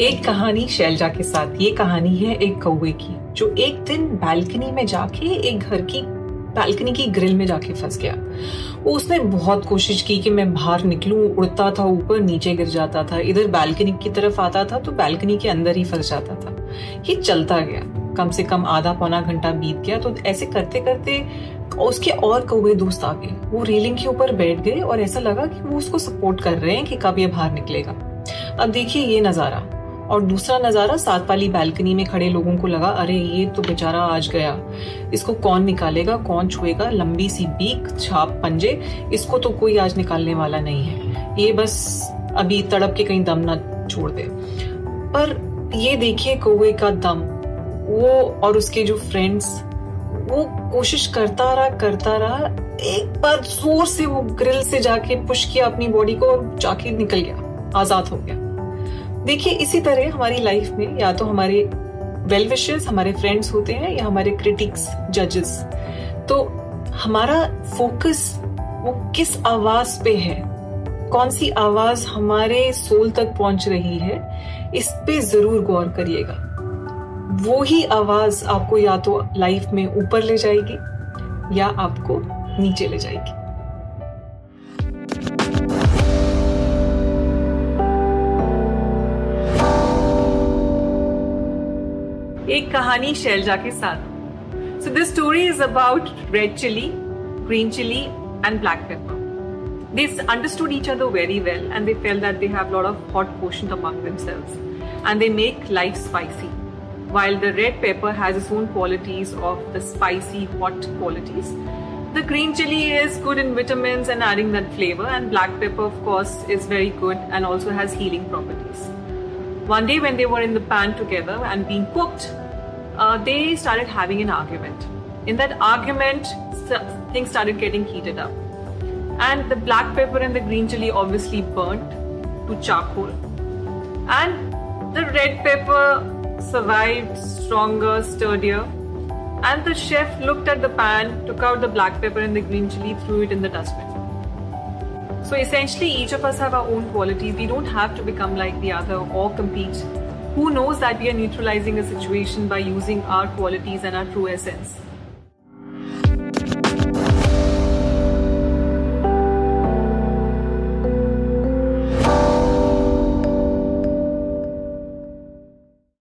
एक कहानी शैलजा के साथ। ये कहानी है एक कौवे की, जो एक दिन बालकनी में जाके, एक घर की, बालकनी की ग्रिल में जाके फंस गया। वो उसने बहुत कोशिश की कि मैं बाहर निकलूं, उड़ता था ऊपर, नीचे गिर जाता था, इधर बालकनी की तरफ़ आता था तो बालकनी के अंदर ही फंस जाता था। ये चलता गया। कम से कम आधा पौना घंटा बीत गया तो ऐसे करते करते उसके और कौवे दोस्त आ गए। वो रेलिंग के ऊपर बैठ गए और ऐसा लगा कि वो उसको सपोर्ट कर रहे हैं कि कब ये बाहर निकलेगा। अब देखिए ये नज़ारा। और दूसरा नज़ारा साथ वाली बैल्कनी में खड़े लोगों को लगा, अरे, ये तो बेचारा आज गया। इसको कौन निकालेगा, कौन छुएगा? लंबी सी बीक छाप, पंजे, इसको तो कोई आज निकालने वाला नहीं है। ये बस अभी तड़प के कहीं दम ना छोड़ दे। पर ये देखिए कौए का दम, वो और उसके जो फ्रेंड्स वो कोशिश करता रहा करता रहा, एक बार ज़ोर से वो ग्रिल से जाके पुश किया अपनी बॉडी को और जाके निकल गया, आज़ाद हो गया। देखिए, इसी तरह हमारी लाइफ में या तो हमारे वेल विशेस हमारे फ्रेंड्स होते हैं या हमारे क्रिटिक्स जजेस तो हमारा फोकस वो किस आवाज़ पे है? कौन सी आवाज़ हमारे सोल तक पहुँच रही है? इस पे ज़रूर गौर करिएगा। वो ही आवाज़ आपको या तो लाइफ में ऊपर ले जाएगी या आपको नीचे ले जाएगी। एक कहानी शैलजा के साथ so this story is about red chilli green chilli and black pepper They understood each other very well and they felt that they have a lot of hot quotient among themselves and they make life spicy. While the red pepper has its own qualities of the spicy, hot qualities, the green chili is good in vitamins and adding that flavor, and black pepper, of course, is very good and also has healing properties. One day, when they were in the pan together and being cooked, uh, they started having an argument. In that argument, things started getting heated up. And the black pepper and the green chili obviously burnt to charcoal. And the red pepper survived stronger, sturdier. And the chef looked at the pan, took out the black pepper and the green chili, threw it in the dustbin. So essentially, each of us have our own qualities. We don't have to become like the other or compete. Who knows that we are neutralizing a situation by using our qualities and our true essence?